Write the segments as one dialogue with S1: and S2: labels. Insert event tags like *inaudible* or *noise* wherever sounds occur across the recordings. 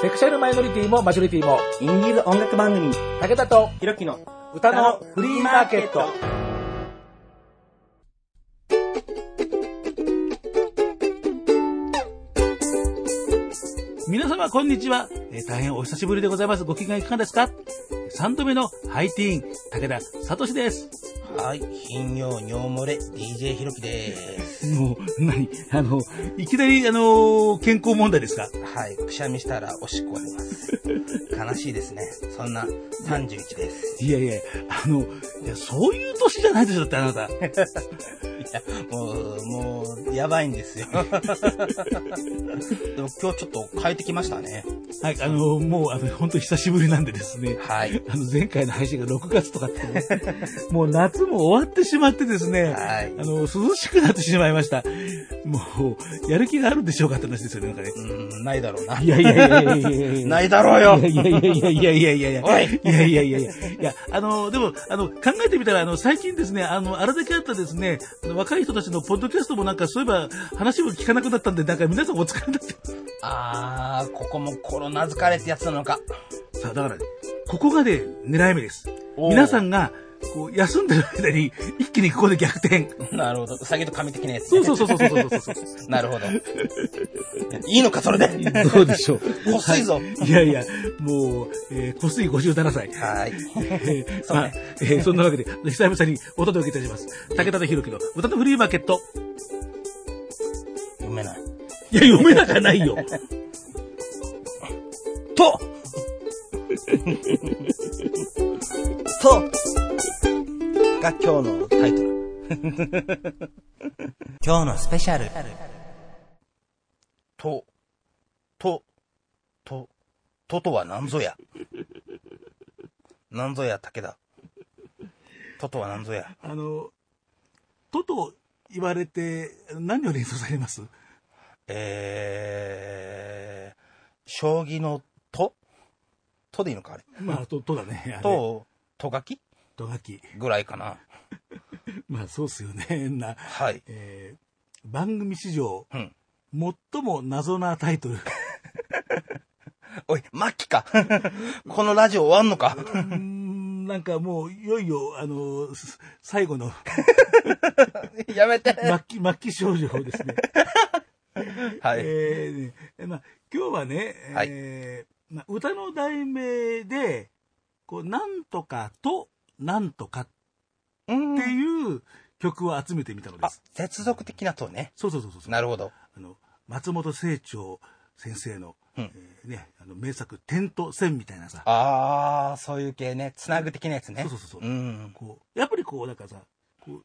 S1: セクシャルマイノリティもマジョリティも、
S2: インディーズ音楽番組、
S1: 武田と
S2: ひろきの
S1: 歌のフリーマーケット。皆様、こんにちは。えー大変お久しぶりでございます。ご機嫌いかがですか ?3 度目のハイティーン、武田聡です。
S3: はい、頻尿尿漏れ DJ ひろきです。
S1: もう、何？あの、いきなり、あの、健康問題ですか？
S3: はい、くしゃみしたらおしっこが出ます。悲しいですね。そんな31です。
S1: いやいや、あの、いや、そういう年じゃないでしょ、だってあなた。*laughs*
S3: いや、もう、もう、やばいんですよ。*laughs* でも今日ちょっと変えてきましたね。
S1: はい、あの、もう、あの、本当に久しぶりなんでですね。
S3: はい。
S1: あの、前回の配信が6月とかってね、*laughs* もう夏も終わってしまってですね、
S3: はい
S1: あの、涼しくなってしまいました。もう、やる気があるんでしょうかって話ですよね、なんかね。
S3: うん、ないだろうな。
S1: いやいやいやいやいやいや
S3: ないだろうよ。
S1: いやいやいやいやいやいやいや。い。や
S3: い
S1: やいや。あの、でも、あの、考えてみたら、あの、最近ですね、あの、あれだけあったですね、若い人たちのポッドキャストもなんか、そういえば話も聞かなくなったんで、なんか皆さんお疲れになって。
S3: あー、ここもコロナ疲れってやつなのか。
S1: さあ、だから、ここがね、狙い目です。皆さんが、こう、休んでる間に、一気にここで逆転。
S3: なるほど。うさぎと神的なやつ、
S1: そうそうそうそうそうそうそう。
S3: なるほど。いいのか、それで。
S1: どうでしょう。
S3: こすいぞ
S1: はいいやいや、もう、えー、こすい57歳。
S3: はい。
S1: えー
S3: そ
S1: まあ、えーそんなわけで、久々にお届けいたします。武田とひろきの歌のフリーマーケット。
S3: 読めない。
S1: いや、読めなかないよ。
S3: ととが今日のタイトル。*laughs* 今日のスペシャル。と、と、と、ととは何ぞや。何ぞや、武田。ととは何ぞや。
S1: あの、とと言われて、何を連想されます？
S3: えー、将棋のと？とでいいのかあれ。
S1: まあ、と、とだね。
S3: と、とがき？
S1: と書き。
S3: ぐらいかな。*laughs*
S1: まあ、そうっすよね。な、
S3: はい。
S1: えー番組史上、
S3: うん。
S1: 最も謎なタイトル。*laughs*
S3: おい、末期か。*laughs* このラジオ終わんのか。
S1: なんかもう、いよいよ、あの、す最後の
S3: やめて。
S1: 末期、末期症状ですね。
S3: はい。
S1: えーねまあ、今日はね、
S3: はい
S1: えーまあ、歌の題名で、こう、なんとかと、なんとかっ
S3: うん
S1: ていう曲を集めてみたので
S3: あ
S1: す。、
S3: 接続的なとね。
S1: そうそうそうそう。
S3: なるほど。
S1: あの、松本清張先生の、
S3: うん
S1: えーね、あの、名作、点と線みたいなさ、
S3: あー、そういう系ね。つなぐ的なやつね。
S1: そうそうそうそう
S3: うん。
S1: こう、やっぱりこう、なんかさ、こう、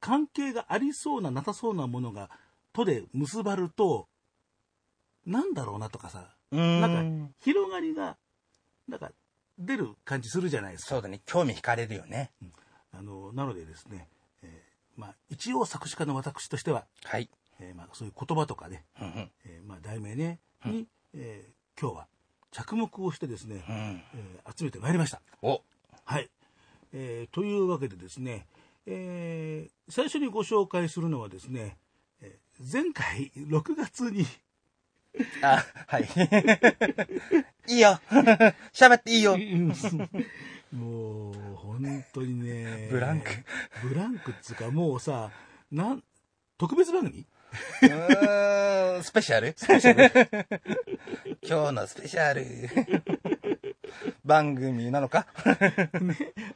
S1: 関係がありそうな、なさそうなものが、とで結ばると、なんだろうなとかさ、
S3: うん。
S1: なんか、広がりが、なんか、出る感じするじゃないですか。
S3: そうだね。興味惹かれるよね。
S1: あの、なのでですね、えーまあ、一応作詞家の私としては、
S3: はい。
S1: えーまあ、そういう言葉とかね、
S3: うんうん。
S1: えーまあ、題名ね、
S3: うん
S1: に、えー今日は着目をしてですね、
S3: うん。
S1: えー集めてまいりました。
S3: お、
S1: はい。えーというわけでですね、えー最初にご紹介するのはですね、えー前回 *laughs* 6月に、
S3: あ、はい。*laughs* いいよ。喋っていいよ。*laughs*
S1: もう、本当にね、
S3: ブランク。
S1: ブランクっつうか、もうさ、なん、特別番組？
S3: うーんスペシャル？*laughs* 今日のスペシャル。番組なのか？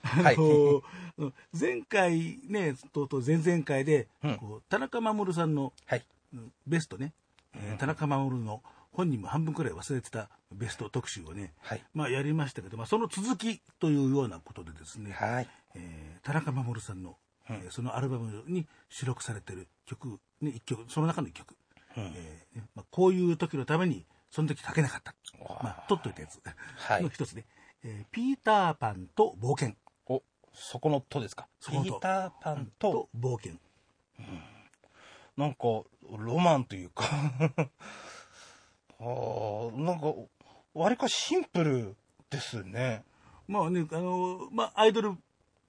S3: はい
S1: あの、前回ね、とうとう前々回で、
S3: うん
S1: こう田中守さんの
S3: はい。
S1: うんベストね、えー田中守の本人も半分くらい忘れてたベスト特集をね、
S3: はい。
S1: まあやりましたけど、まあその続きというようなことでですね、
S3: はい。
S1: えー田中守さんの、
S3: うん
S1: えーそのアルバムに収録されてる曲、ね、一曲、その中の一曲、
S3: うん
S1: えーねまあ、こういう時のために、その時書けなかった。まあ、取っといたやつ
S3: はい
S1: の一つね、えーピーターパンと冒険。
S3: お、そこのとですか？ピーターパンと、
S1: 冒険。
S3: なんか、ロマンというか *laughs* あーなんか、わりかしシンプルですね。
S1: まあね、あの、まあ、アイドル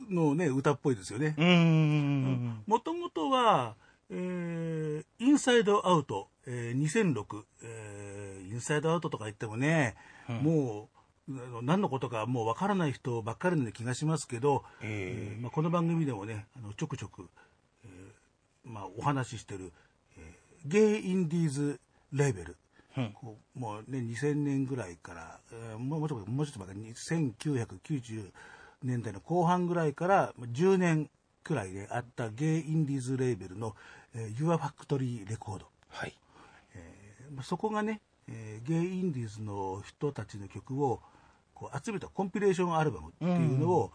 S1: のね、歌っぽいですよね。
S3: うーん。
S1: もともとは、えーインサイドアウト、えー2006、えーインサイドアウトとか言ってもね、もう、あの何のことかもうわからない人ばっかりの気がしますけど、
S3: え
S1: えーまあ、この番組でもね、あのちょくちょく、えーまあ、お話ししてる、えーゲイインディーズレーベル、
S3: うん。
S1: こうもうね、2000年ぐらいから、えーもうもうちょっともうちょっと前から1990年代の後半ぐらいからまあ10年くらいであったゲイインディーズレーベルの、えー、Your Factory レコード、
S3: はい。
S1: まあそこがね、えーゲイインディーズの人たちの曲をこう集めたコンピレーションアルバムっていうのを、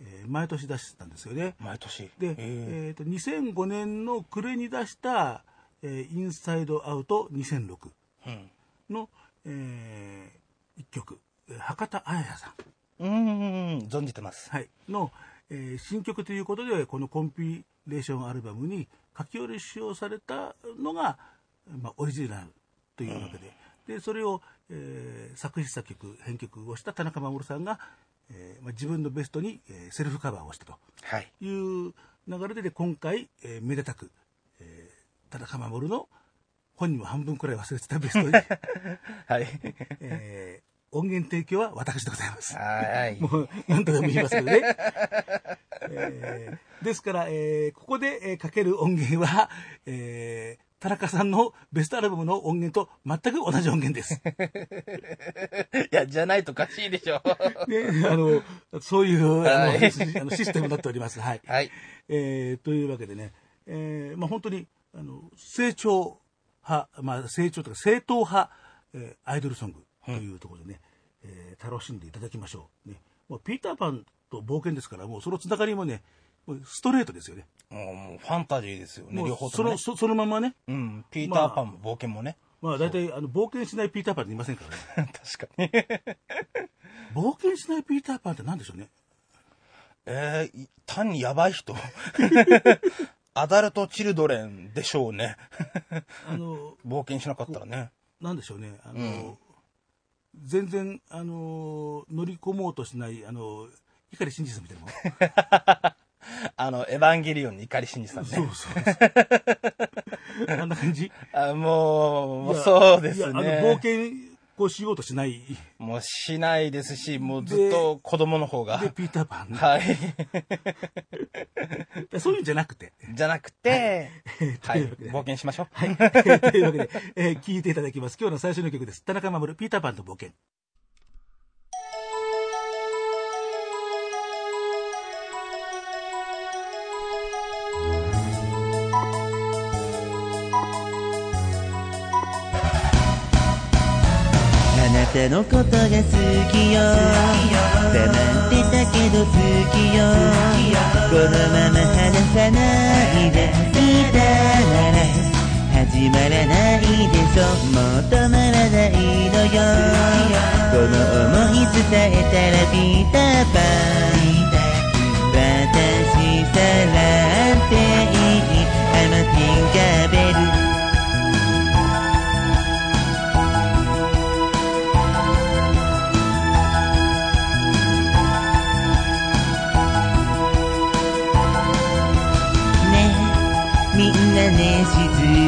S1: えー毎年出してたんですよね。
S3: 毎年。
S1: で、
S3: え
S1: えーと2005年の暮れに出した「えーインサイドアウト2006
S3: ーうん。」
S1: の、え1曲、えー博多彩さん、
S3: うーん、存じてます。
S1: はい、の、えー新曲ということでこのコンピレーションアルバムに書き下ろしをされたのが、まあ、オリジナルというわけで,、でそれを、えー作詞作曲編曲をした田中守さんが、えーまあ、自分のベストに、えーセルフカバーをしたと。
S3: はい。
S1: いう流れでで今回、えーめでたく、えー田中守の本人も半分くらい忘れてたベストに、*laughs*
S3: はい。
S1: えー音源提供は私でございます。
S3: はい。*laughs*
S1: もう何とでも言いますけどね。えーですから、えーここで、えーかける音源は、えー田中さんのベストアルバムの音源と全く同じ音源です。*laughs*
S3: いや、じゃないとおかしいでしょ。
S1: ね、あの、そういう、あの *laughs* あのシステムになっております。はい。
S3: はい。
S1: えーというわけでね、えーまあ、本当にあの成長派、まあ、成長とか正統派、えーアイドルソングというところでね、えー楽しんでいただきましょう、ね、もうピーターパンと冒険ですからもうそのつながりもねストレートですよね
S3: もうファンタジーですよね、両方とも、ね。
S1: そのそそのままね、
S3: うん。ピーターパンも冒険もね。
S1: まあ、大体あの冒険しないピーターパンっていませんからね *laughs*
S3: 確かに。
S1: 冒険しないピーターパンって何でしょうね
S3: えー、い単にやばい人。*laughs* アダルトチルドレンでしょうね。
S1: あの
S3: 冒険しなかったらね。
S1: なんでしょうね、あの、
S3: うん
S1: 全然、あの乗り込もうとしない、あの碇シンジさんみたいな。*laughs* *laughs*
S3: あの、エヴァンゲリオンの怒り真司さん
S1: そう
S3: ね。
S1: そう。*laughs* あんな感じ？
S3: あもう、もうそうです
S1: いやあの冒
S3: ね。
S1: 険をしようとしない。
S3: もうしないですし、もうずっと子供の方が。
S1: で、ピーターパン。
S3: はい。*laughs*
S1: そういうんじゃなくて。
S3: じゃなくて、はい。
S1: とい
S3: 冒険しましょう。
S1: はい。というわけで、えー聞いていただきます。今日の最初の曲です。田中守、ピーターパンと冒険。
S2: たのことが好きよ。黙ってたけど好きよ。このまま話さないでいたなら始まらないでしょ。もう止まらないのよ。この想い伝えたらピーターパン。私さら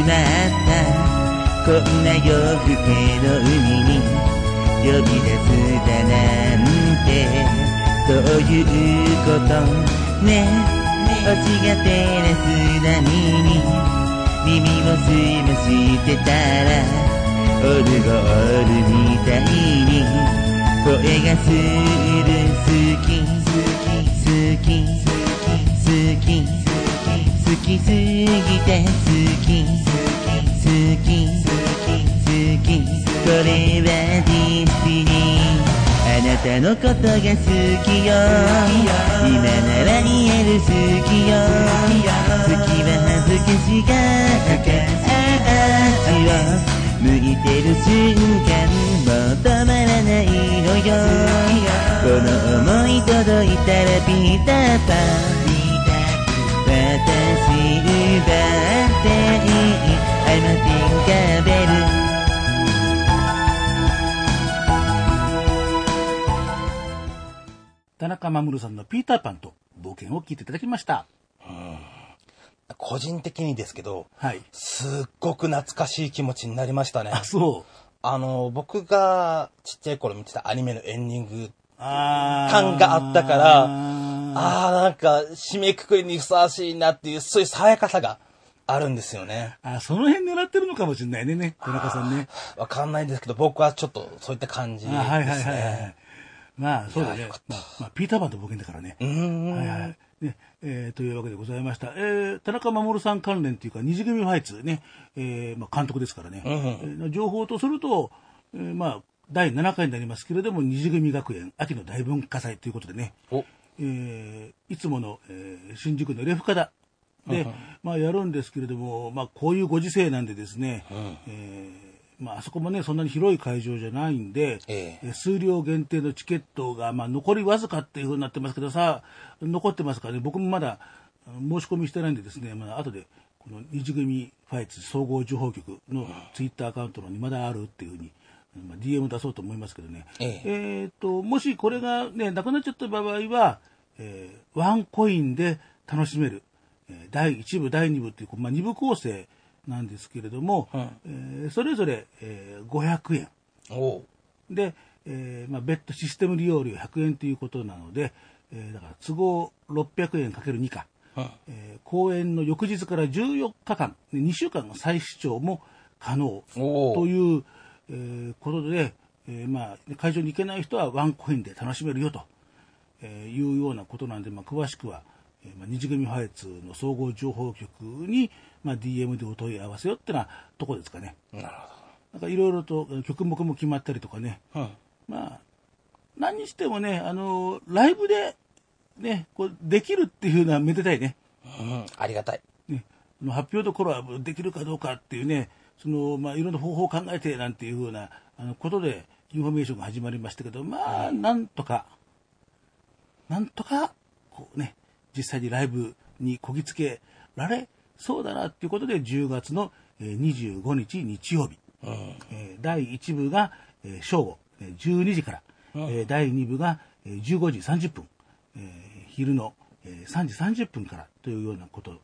S2: まった。こんな夜更けの海に呼び出すだなんて。どういうことね。星が照らす波に。耳を澄ましてたらオルゴールみたいに。声がする好き好き好き好き好き好きすぎて好き好き好き好きこれは destiny あなたのことが好きよ今なら言える好きよ好きは恥ずかしが足を向いてる瞬間もう止まらないのよこの想い届いたらピーターパン奪っていい I'm a
S1: 田中守さんのピーターパンと冒険を聞いていただきました。
S3: 個人的にですけど、
S1: はい。
S3: すっごく懐かしい気持ちになりましたね。
S1: あ、そ
S3: あの、僕がちっちゃい頃見てたアニメのエンディング、感があったから
S1: あー
S3: ああ、なんか、締めくくりにふさわしいなっていう、そういう爽やかさがあるんですよね。
S1: あ、その辺狙ってるのかもしれないね、ね、田中さんね。
S3: わかんないんですけど、僕はちょっとそういった感じですね。
S1: あはいはいはいはい。まあ、そうだね。まあ、まあ、ピーターパンと冒険だからね。
S3: うーん。
S1: はいはい。ね、えーというわけでございました。えー田中守さん関連というか、二次組ファイツね、えーまあ、監督ですからね、
S3: うんうん
S1: えー情報とすると、えーまあ、第7回になりますけれども、二次組学園秋の大文化祭ということでね、
S3: お、
S1: えーいつもの、えー新宿のレフカダで、まあ、やるんですけれども、まあ、こういうご時世なんでですね、
S3: うん。
S1: えーまあ、あそこもね、そんなに広い会場じゃないんで、
S3: ええ。
S1: え数量限定のチケットが、まあ、残りわずかっていうふうになってますけどさ、残ってますからね、僕もまだ申し込みしてないんでですね、まあ後で、この二次組ファイツ総合情報局のツイッターアカウントのにまだあるっていうふうに、まあ、DM 出そうと思いますけどね、
S3: ええ。
S1: えーと、もしこれがね、なくなっちゃった場合は、えーワンコインで楽しめる、えー第1部、第2部っていう、まあ、2部構成なんですけれども、
S3: うん。
S1: えーそれぞれ、えー500円。で、えーまあ、別途システム利用料100円ということなので、えーだから都合600円かける2か、
S3: うん。
S1: えー公演の翌日から14日間、で2週間の再視聴も可能という、えーことで、えーまあ、会場に行けない人はワンコインで楽しめるよと、えーいうようなことなんで、まあ、詳しくは、えーまあ、二次組ファイツの総合情報局に、まあ、DM でお問い合わせよってのはとこですかね。
S3: なる
S1: なんかいろいろとえー曲目も決まったりとかね、
S3: ほど。
S1: まあ、何にしてもね、あのライブで、ね、こうできるっていうのはめでたいね。
S3: うん。うん。ありがたい。
S1: ね、あの発表どころはできるかどうかっていうね、そのまあ、いろんな方法を考えてなんていうふうなあのことでインフォメーションが始まりましたけど、まあ、なんとか、なんとか、こうね、実際にライブにこぎつけられそうだなっていうことで、10月のえー25日日曜日、
S3: うん。
S1: えー第1部が、えー正午、えー12時から、えー第2部が、えー15時30分、えー昼の、えー3時30分からというようなこと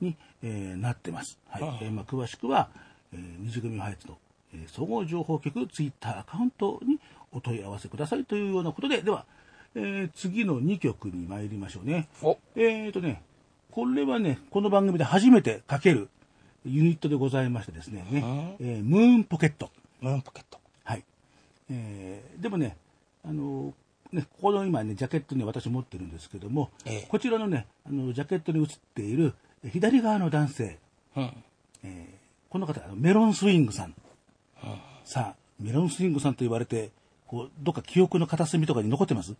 S1: に、えーなってます。はいえーまあ、詳しくは、えー二次組ファイツの、えー総合情報局ツイッターアカウントにお問い合わせくださいというようなことで、では、えー次の2曲に参りましょうね。
S3: お、
S1: えーとね、これはね、この番組で初めてかけるユニットでございましてですね、ねえームーンポケット。
S3: ムーンポケット。
S1: はい。えーでもね、あのね、ここの今ね、ジャケットに私持ってるんですけども、
S3: ええ
S1: こちらのね、あの、ジャケットに写っているえ左側の男性、
S3: うん。
S1: えーこの方、メロンスイングさん。さあ、メロンスイングさんと言われて、こう、どっか記憶の片隅とかに残ってます？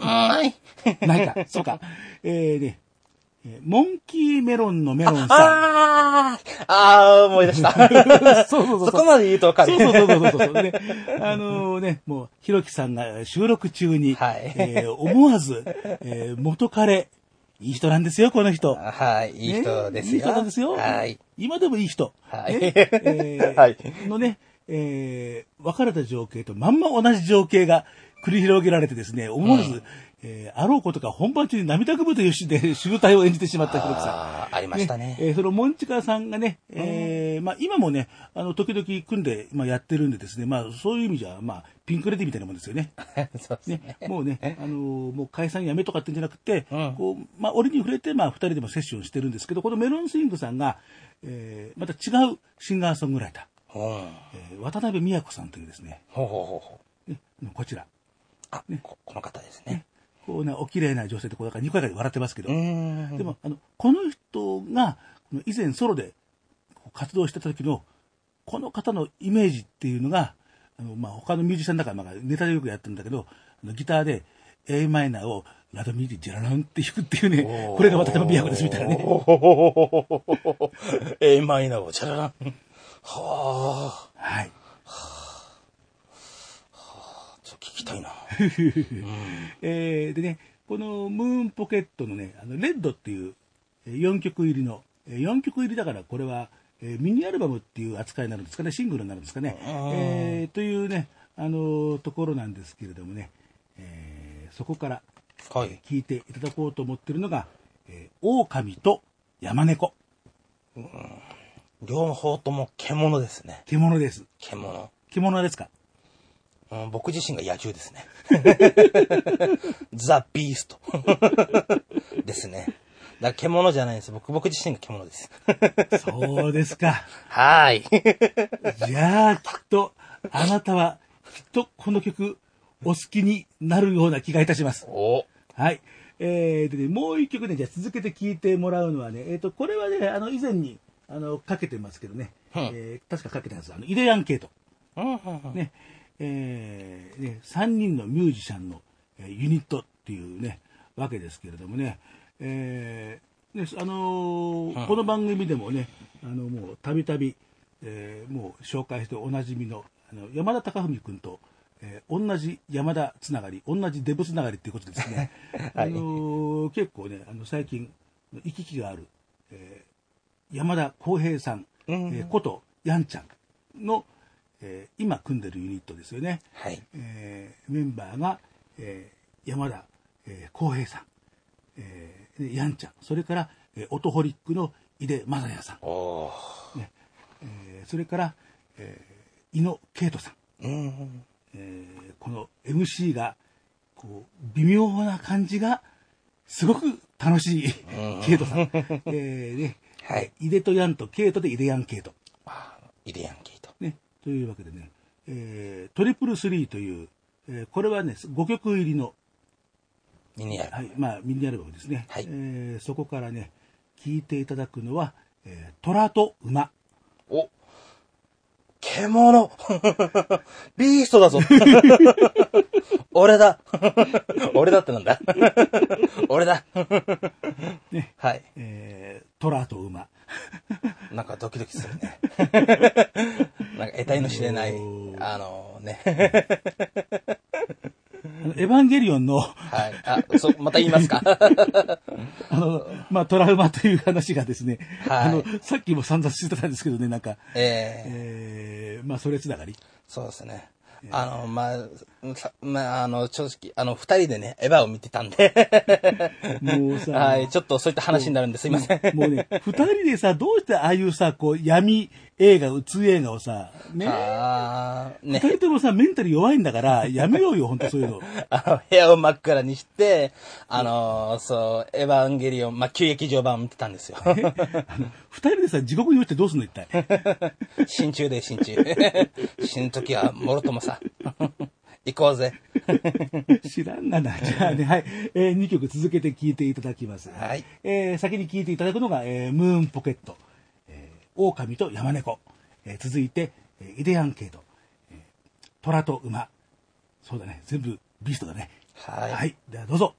S3: はい。*laughs*
S1: ないか、そうか。えーね、えーモンキーメロンのメロンさん。
S3: あーあー、思い出した。*laughs*
S1: そうそうそう
S3: そこまで言うとわかる。
S1: そうそうそうそうそう、ね。あのね、もう、ひろきさんが収録中に、
S3: はい
S1: えー思わず、えー元彼、いい人なんですよ、この人。
S3: はい、いい人ですよ。
S1: ねいい人なんですよ。
S3: はい。
S1: 今でもいい人。
S3: はい
S1: ね *laughs* えー
S3: はい
S1: のね、えー別れた情景とまんま同じ情景が繰り広げられてですね、思わず、えーあろうことか本番中に涙ぐむというシーンで *laughs* 集大を演じてしまったひろきさん。
S3: あーありましたね。
S1: えーそのモンチカさんがね、えーまあ今もね、あの、時々組んで、まあやってるんでですね、まあそういう意味じゃ、まあ、ピンクレディみたいなもんですよね。*laughs*
S3: そうですね。
S1: ね、もうね、あのーもう解散やめとかってんじゃなくて、
S3: うん
S1: こう、まあ俺に触れて、まあ二人でもセッションしてるんですけど、このメロンスイングさんが、えーまた違うシンガーソングライター、
S3: うん。
S1: えー渡辺美也子さんというですね、
S3: ほうほうほうほう。
S1: ねこちら、
S3: あ、ここの方ですね。
S1: こうね、お綺麗な女性で、こう、だからニコヤカで笑ってますけど。でも、あの、この人が、以前ソロで活動してた時の、この方のイメージっていうのが、あの、まあ、他のミュージシャンだから、まあ、ネタでよくやってるんだけど、あのギターで a マイナーをラドミディジェラランって弾くっていうね、これが渡辺美也子ですみたいなね。
S3: A マイナーをチャララン。はあ。
S1: はい。
S3: ちょっと聞きたいな。*laughs*
S1: えーでね、このムーンポケットのね、あのレッドっていう4曲入りの、4曲入りだからこれは、えーミニアルバムっていう扱いになるんですかね、シングルになるんですかね。えーというね、あのところなんですけれどもね、えーそこから
S3: はい。
S1: 聞いていただこうと思ってるのが、えー、狼と山猫。
S3: 両方とも獣ですね。
S1: 獣です。
S3: 獣。
S1: 獣ですか？
S3: うん、僕自身が野獣ですね。*laughs* ザ・ビースト。*laughs* ですね。だ獣じゃないです。僕、僕自身が獣です。*laughs*
S1: そうですか。
S3: はーい。
S1: じゃあ、きっと、あなたは、きっとこの曲、お好きになるような気がいたします。
S3: お
S1: はい。えーでね、もう一曲ね、じゃあ続けて聴いてもらうのはね、えっ、と、これはね、あの、以前に、あの、かけてますけどね、
S3: うん
S1: えー確かかけたんですあの、イデアンケート。
S3: うんうんうん
S1: ね、えーね、3人のミュージシャンの、えーユニットっていうね、わけですけれどもね、えーねあのー
S3: うん
S1: この番組でもね、あの、もう、たびたび、えーもう紹介しておなじみの、あの、山田貴文君と、えー同じ山田つながり、同じデブつながりっていうことですね。*laughs*
S3: はい。
S1: あのー結構ね、あの、最近、行き来がある、えー山田浩平さん、
S3: うん。
S1: えーこと、やんちゃんの、えー今組んでるユニットですよね。
S3: はい。
S1: えーメンバーが、えー山田えー浩、平さん、えーでやんちゃん、それから、えーオトホリックの井出正也さん、
S3: おー
S1: えーそれから、えー井野圭人さん、
S3: うん。
S1: えーこの MC が、こう、微妙な感じが、すごく楽しい、ケイトさん。*laughs* えーね、
S3: はい。
S1: 井出とヤンとケイトで井出ヤンケイト。
S3: あイデヤン。
S1: ね、というわけでね、えートリプルスリーという、えーこれはね、5曲入りの、
S3: ミニアルバム。
S1: はい、まあ、ミニアルバムですね。
S3: はい
S1: えーそこからね、聴いていただくのは、えー虎と馬。
S3: お獣ビーストだぞ俺だ俺だってなんだ俺だ
S1: ね、
S3: はい。
S1: えー虎と馬。
S3: なんかドキドキするね。なんか得体の知れない、あのね。
S1: エヴァンゲリオンの、
S3: はい。あ、そ、また言いますか *laughs*
S1: あの、まあ、トラウマという話がですね、
S3: はい
S1: あの、さっきも散々してたんですけどね、なんか、
S3: ええ
S1: えーまあ、それつながり。
S3: そうですね。あの、まあ、さまあ、あの、正直、あの、二人でね、エヴァを見てたんで、
S1: もうさ、
S3: はい、ちょっとそういった話になるんですいません。
S1: もうね、二人でさ、どうしてああいうさ、こう、闇映画、うつ映画をさ、ね、
S3: あーね
S1: 二。人ともさ、メンタル弱いんだから、やめようよ、本当そういうの。*laughs*
S3: あの、部屋を真っ暗にして、あの、そう、エヴァンゲリオン、まあ、旧劇場版を見てたんですよ。*laughs*
S1: 二人でさ、地獄に落ちてどうすんの、一体。*laughs*
S3: 心中で心中。死ぬ時は、もろともさ。行こうぜ。*laughs*
S1: 知らんがな。じゃあね、はい。えー、2曲続けて聴いていただきます。
S3: はい。
S1: えー先に聴いていただくのが、えームーンポケット、えー狼と山猫。えー続いて、えーイデアンケート、えー虎と馬。そうだね、全部ビーストだね。
S3: はい。
S1: はい。ではどうぞ。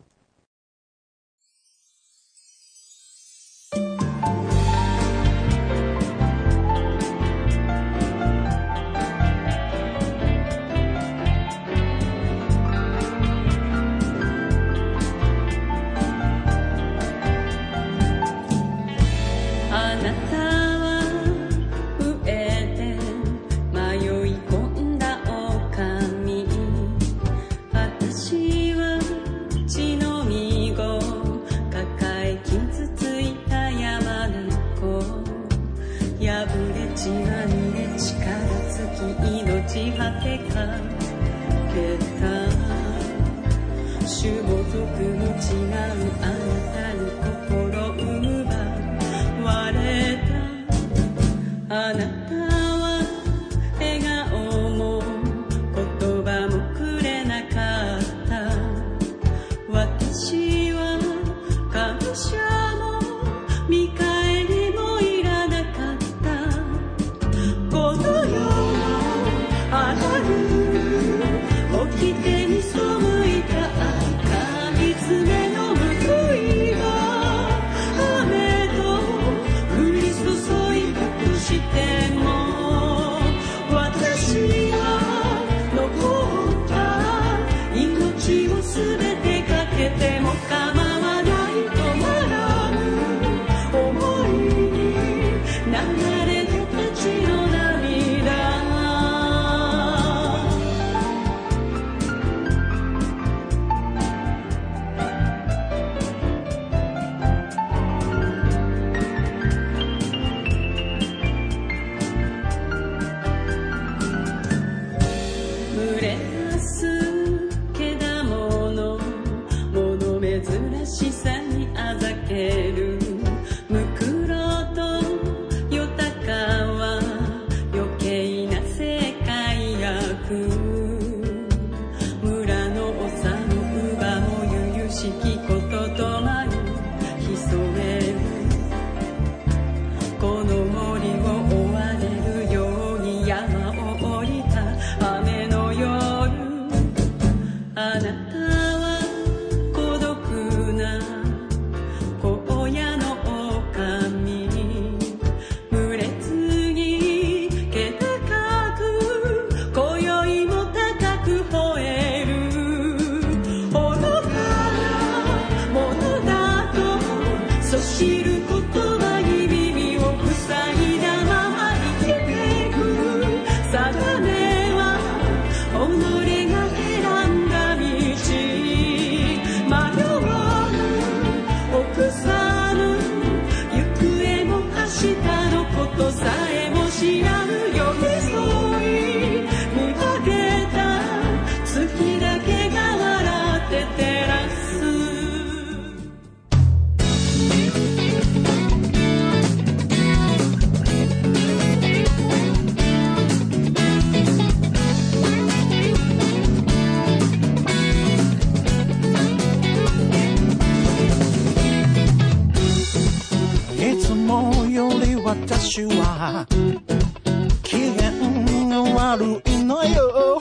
S4: が
S5: 悪いのよ。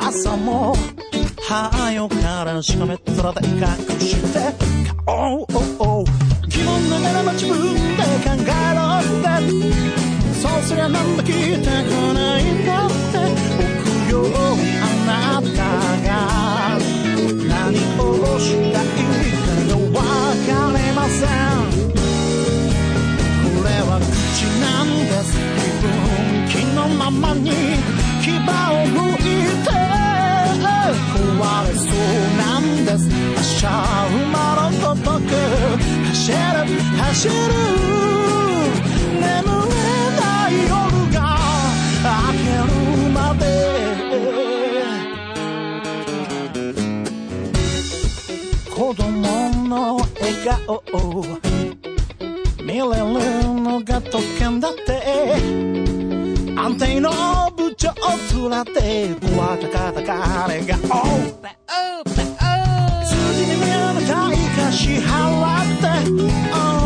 S5: 朝も早からしかめっ面で隠して顔を疑問の目の自分で考えろって。そうすりゃなんだ聞いてこないんだって。僕よあなたが。何をしたいかがわかりません。これは口なんです。気のままに牙を向いて壊れそうなんです明日馬のごとく走る。走る眠れない夜が明ける。まで子供の笑顔を見れる。のが特権だって安定の部長面で怖たかた彼が。数字に見えなたいか支払って。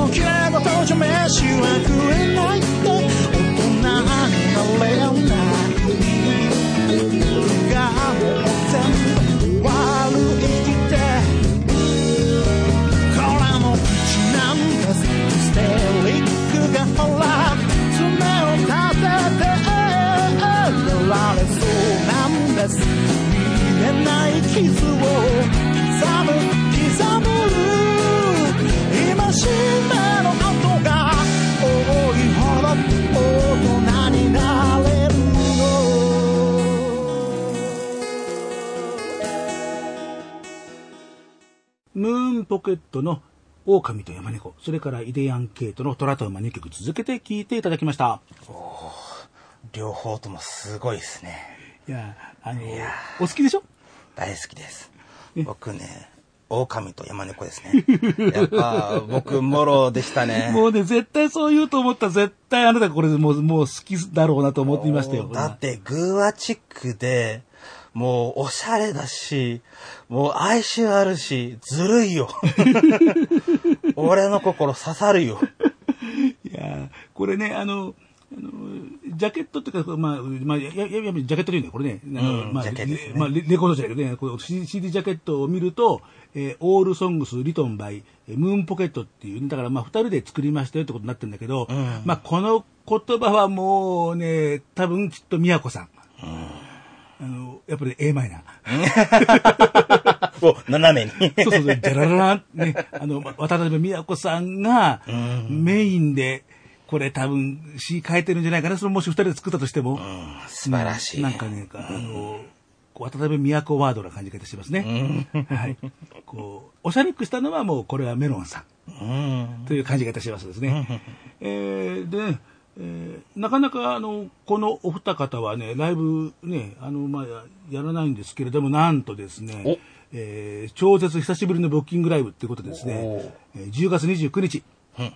S5: おきれい事じゃ飯は食えない
S1: ポケットの狼と山猫、それからイデヤンケイトの虎と馬2曲続けて聴いていただきました。
S3: 両方ともすごいですね。
S1: いや、あの、お好きでしょ？
S3: 大好きです。僕ね、狼と山猫ですね。*laughs* やっぱ、僕、もろでしたね。
S1: もうね、絶対そう言うと思った。絶対あなたこれもう、もう好きだろうなと思っていましたよ。
S3: だって、グーアチックで、もう、おしゃれだし、もう、哀愁あるし、ずるいよ。*laughs* 俺の心刺さるよ。
S1: いやこれね、あの、あのジャケットっていうか、まあ、まあ、や、や、や、ジャケットっていうんだよ、これね。あの
S3: うん
S1: まあ、
S3: ジャケットですね
S1: まあ、レレコードじゃないけどね、この CD, CD ジャケットを見ると、えーオールソングスリトンバイ、えームーンポケットっていう、だからまあ、二人で作りましたよってことになってるんだけど、まあ、この言葉はもうね、多分きっと宮子さん。あの、やっぱり a マイナー。*laughs*
S3: お、斜めに。
S1: そうそうそう、じゃらららん、ね、あの、渡辺美也子さんが、メインで、これ多分、詩書いてるんじゃないかな。それもし二人で作ったとしても。
S3: 素晴らしい。
S1: なんかね、あの、渡辺美也子ワードな感じがしてますね。はい。こう、おしゃれくしたのはもう、これはメロンさん。という感じがいたしますですね。えーで、えーなかなかあのこのお二方はねライブねあの、まあ、ややらないんですけれどもなんとですね、えー超絶久しぶりのブッキングライブっていうことでですね、えー10月29日、
S3: うん。
S1: えー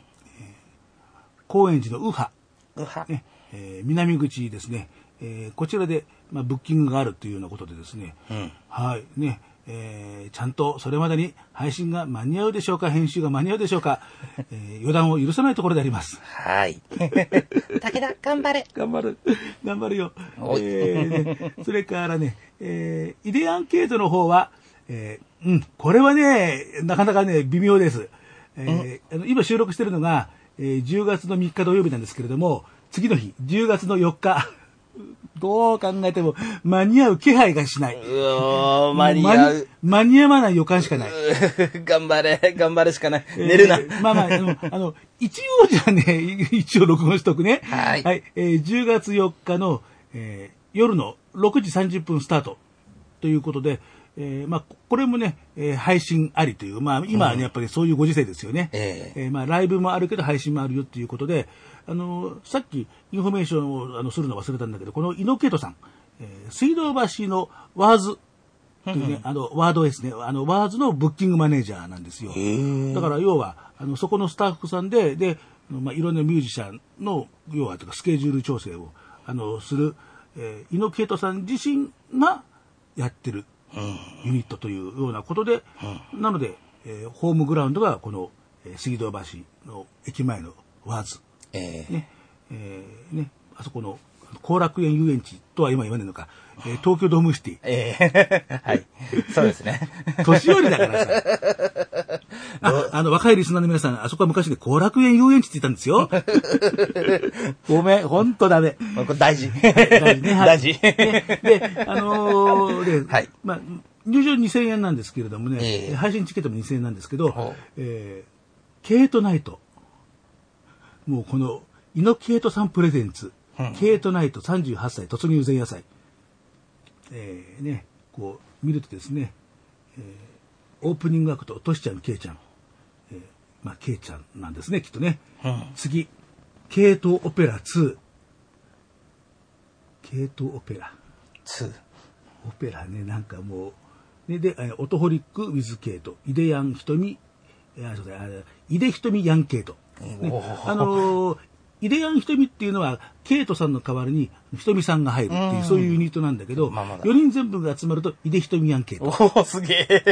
S1: 高円寺のウハ、
S3: うは。
S1: ねえー南口ですね、えーこちらで、まあ、ブッキングがあるというようなことでですね、
S3: うん。
S1: はい、ね、えーちゃんとそれまでに配信が間に合うでしょうか、編集が間に合うでしょうか、*laughs* えー予断を許さないところであります。
S3: はい。*laughs*
S2: 武田、頑張れ。
S1: 頑張る、頑張るよ。えーねそれからね、えーイデアンケートの方は、えーうん、これはね、なかなかね、微妙です。えーあの今収録してるのが、えー10月の3日土曜日なんですけれども、次の日、10月の4日、どう考えても間に合う気配がしない。
S3: う間に合う。
S1: 間に合わない予感しかない。*laughs*
S3: 頑張れ、頑張るしかない。寝るな。
S1: え *laughs* ーまあまあ、*laughs* あの、一応じゃあね、一応録音しとくね。
S3: はい
S1: はい。えー10月4日の、えー夜の6時30分スタートということで、えーまあ、これもね、えー配信ありという、まあ、今はね、やっぱりそういうご時世ですよね。
S3: え
S1: えーまあ、ライブもあるけど配信もあるよということで、あの、さっきインフォメーションをあのするの忘れたんだけど、この猪木とさん、えー水道橋のワーズというね、あの、ワードですね、あの、ワーズのブッキングマネージャーなんですよ。だから要は、あの、そこのスタッフさんで、で、まあ、いろんなミュージシャンの、要は、とかスケジュール調整を、あの、する、えー、猪木エトさん自身がやってるユニットというようなことで、なので、えーホームグラウンドがこの、えー水道橋の駅前のワーズ。
S3: ええ
S1: ね、えーね、あそこの後楽園遊園地とは今言わないのか、えー東京ドームシティ。
S3: ええ *laughs* はい。そうですね。
S1: 年寄りだからさ。*laughs* あ、あの、若いリスナーの皆さん、あそこは昔で後楽園遊園地って言ったんですよ。*laughs* ごめん、ほんとダメ。
S3: これ大事。
S1: 大事ねはい
S3: 大事。
S1: ねで、あのーで、
S3: はい
S1: まあ、入場2000円なんですけれどもね、
S3: ええ
S1: 配信チケットも2000円なんですけどえーケイトナイト。もうこの、猪木ケイトさんプレゼンツ、ケイトナイト38歳突入前夜祭。えーね、こう、見るとですね、えーオープニングアクト、トシちゃん、ケイちゃん。えーまあ、ケイちゃんなんですね、きっとね。次、ケイトオペラ2。ケイトオペラ。
S3: ツー
S1: オペラね、なんかもう、ね、で、えーオトホリック・ウィズ・ケイト、イデヤン・ヒトミ、えーあそうだあイデ・ヒトミ・ヤン・ケイト。ねあのー。イデヤン・ヒトミっていうのは、ケイトさんの代わりに、ヒトミさんが入るっていう、そういうユニットなんだけど、
S3: まあまだ。
S1: 4人全部が集まると、イデ・ヒトミ・ヤン・ケイト
S3: おお、すげえ。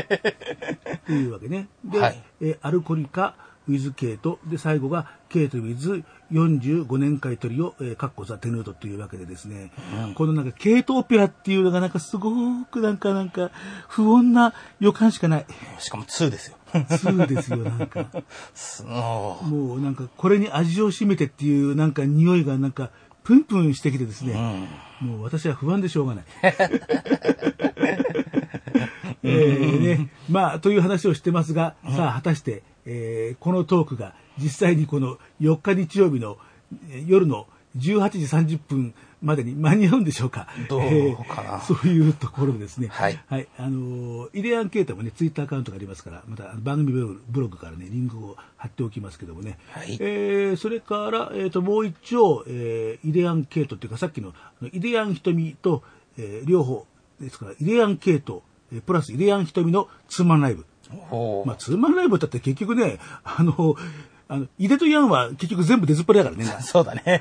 S1: っていうわけね。で、
S3: はい。
S1: えーアルコリカ、ウィズ・ケイト、で、最後が、ケイト・ウィズ45年会トリオ、えー、カッコザ・テヌートというわけでですね、このなんか、ケイト・オペラっていうのがなんかすごくなんかなんか、不穏な予感しかない。
S3: しかもツーですよ。
S1: そうですよ、なんか。もうなんか、これに味を占めてっていうなんか匂いがなんか、プンプンしてきてですね、もう私は不安でしょうがない。*laughs* えーね、まあ、という話をしてますが、さあ、果たして、えーこのトークが実際にこの4日日曜日のえー夜の18時30分までに間に合うんでしょうか。
S3: どうかな
S1: えーそういうところですね。
S3: はい
S1: はい。あのーイデアンケータもね、ツイッターアカウントがありますから、また番組ブログブログからね、リンクを貼っておきますけどもね。
S3: はい
S1: えーそれから、えっ、と、もう一丁、えーイデアンケートっていうか、さっきの、イデアン瞳と、えー両方、ですから、イデアンケート、えープラスイデアン瞳のツーマンライブ。まあ、ツーマンライブだって結局ね、あの、あの、イデとヤンは結局全部出ずっぱりだからね。
S3: そうだね。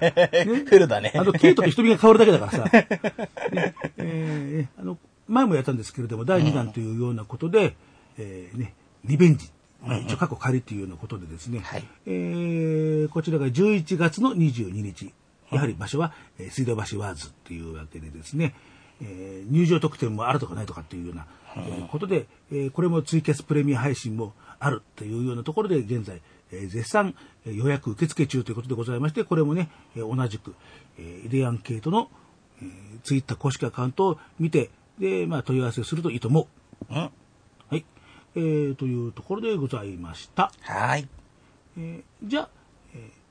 S3: フルだね。
S1: あの、ケイトと瞳が変わるだけだからさ。*laughs* ねえーあの、前もやったんですけれども、第2弾というようなことで、えーね、リベンジ。まあ一応過去仮というようなことでですね、
S3: はい
S1: えーこちらが11月の22日。やはり場所は、えー水道橋ワーズというわけでですね、えー入場特典もあるとかないとかっていうような、えーことで、えーこれもツイキャスプレミア配信もあるというようなところで現在、えー絶賛えー予約受付中ということでございまして、これもね、えー同じく、えーイデアンケートの、えーツイッター公式アカウントを見て、で、まあ問い合わせをするといいと思う。
S3: うん
S1: はい。えーというところでございました。
S3: はい。
S1: えーじゃあ、えー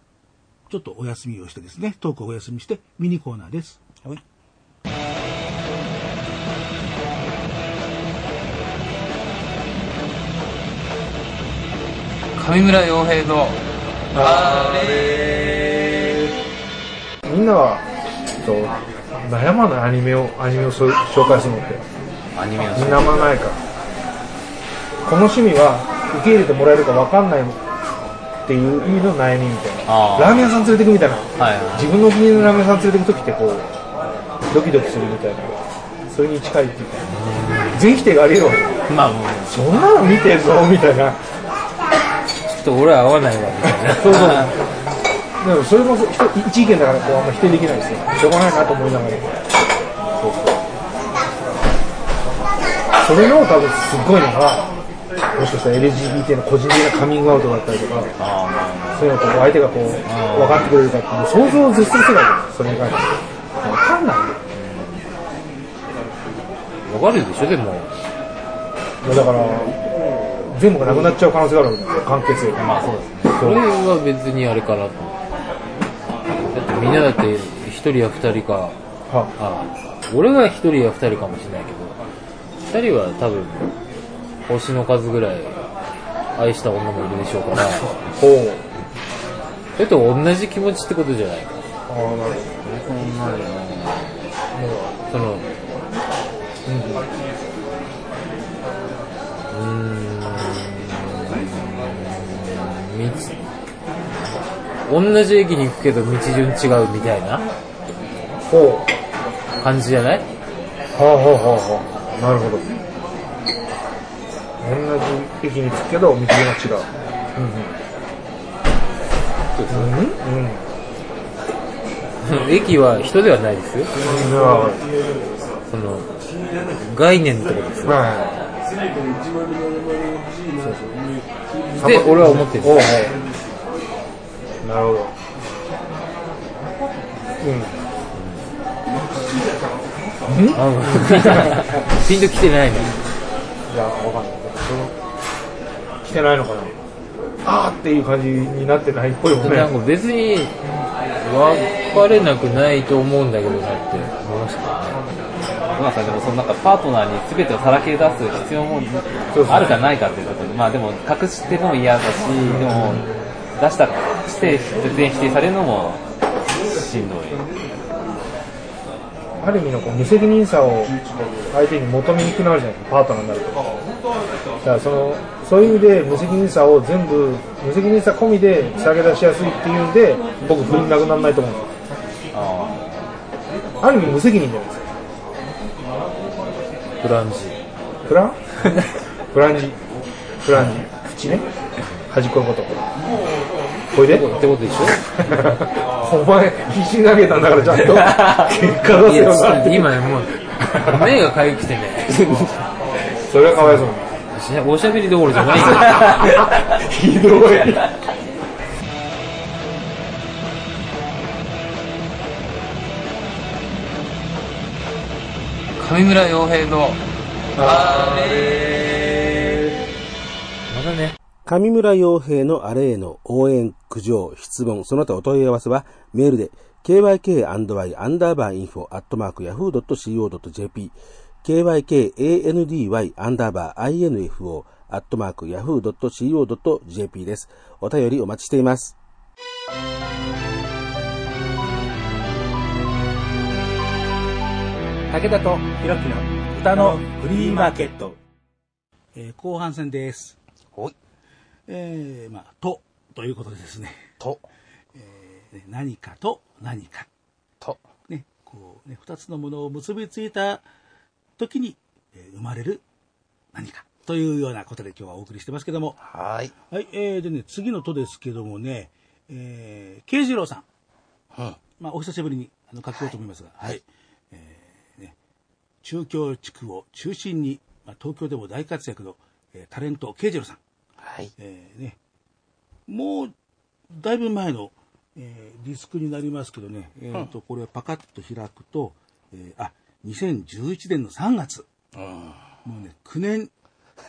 S1: ちょっとお休みをしてですね、トークをお休みして、ミニコーナーです。
S6: 上村洋平の
S7: みんなは、えっと、悩まないアニメを、アニメをそう紹介するのって、
S6: アニメを
S7: みんなあんまないから。この趣味は受け入れてもらえるか分かんないっていう意味の悩みみたいな。ラーメン屋さん連れてくみたいな。
S6: はいは
S7: 自分のお気に入りのラーメン屋さん連れてくときってこう、ドキドキするみたいな。それに近いっていうか、全否定があり得るわけ。
S6: いまあもう
S7: そんなの見てんの？みたいな。
S6: ちょっと俺は合わないわみたいな
S7: そうそう。でもそれも人一意見だからこうあんま否定できないですよ。しょうがないなと思いながら。そうそう。それの多分すっごいのが、もしかしたら LGBT の個人的なカミングアウトだったりとか、
S6: ああまあ
S7: そういうのをこう相手がこう分かってくれるかっていう想像を絶する世界です。それに関して。分かんないよ。
S6: わかるでしょでも
S7: いやだから、全部がなくなっちゃう可能性があるわけですよ、関係性が。
S6: まあそうですね。それは別にあれかなと。だってみんなだって一人や二人か。
S7: は。
S6: あ俺は一人や二人かもしれないけど二人は多分星の数ぐらい愛した女もいるでしょうから。*laughs*
S7: ほう。
S6: れと同じ気持ちってことじゃないか。
S7: ああ、なるほど。
S6: そんなにその、うー同じ駅に行くけど道順違うみたいな
S7: ほう。
S6: 感じじゃない？
S7: はあはあはあはあ。なるほど。同じ駅に着くけど、道が違う。うん。うん。*laughs*
S6: 駅は人ではないですよ。
S7: うん。
S6: その、概念ってことですよ。
S7: は
S6: で、俺は思ってるんです
S7: うなるほど。うん。
S6: あの *laughs* ピンと来てないね。
S7: いや、わかんない。来てないのかな。あーっていう感じになってないっぽいもんね。
S6: なんか別に分かれなくないと思うんだけどなって思いましたけどね。
S2: まあさ、でもそのなんかパートナーに全てをさらけ出す必要もあるかないかっていうことで、まあでも隠しても嫌だし、でも出したして絶対否定されるのもしんどい。
S7: ある意味のこう無責任さを相手に求めにくくなるじゃないですか、パートナーになると。だからその、そういう意味で無責任さを全部、無責任さ込みで下げ出しやすいっていうんで、僕、不倫なくならないと思うんですよ。ある意味無責任じゃないですか。
S6: フランジ。
S7: フランフランジ。フランジ。縁ね。端っこのこと。これで
S6: ってことでしょ？
S7: お前、必死に投げたんだからちゃんと結果出せよなって。
S6: 今ね、もう、目がかゆくてね、
S7: それはかわいそうに。
S6: おしゃべりどころじゃないよ。*laughs*
S7: ひどい。
S6: 上村洋平の、あれまだね。
S8: 上村洋平のあれへの応援、苦情、質問、その他お問い合わせはメールで kyk&y アンダーバーインフォアットマーク yahoo.co.jp kykandy アンダーバー info アットマーク yahoo.co.jp です。お便りお待ちしています。
S1: 武田とひろきの歌のフリーマーケット、えー後半戦です
S3: ほい。
S1: えー、まあとということでですね。
S3: と、
S1: ね何かと何か。
S3: と、
S1: ねこうね二つのものを結びついた時に、えー生まれる何かというようなことで今日はお送りしてますけども。
S3: はーい。
S1: はいえー、でね次のとですけどもねえー、慶次郎さん。
S3: うん。
S1: まあ、お久しぶりにあの書きようと思いますが、はい。えーね、中京地区を中心に、まあ、東京でも大活躍の、えータレント慶次郎さん、
S3: はい。
S1: えーね、もうだいぶ前の、えーディスクになりますけどね、えーとこれをパカッと開くと、えーあ2011年の3月
S3: うん。
S1: もうね9年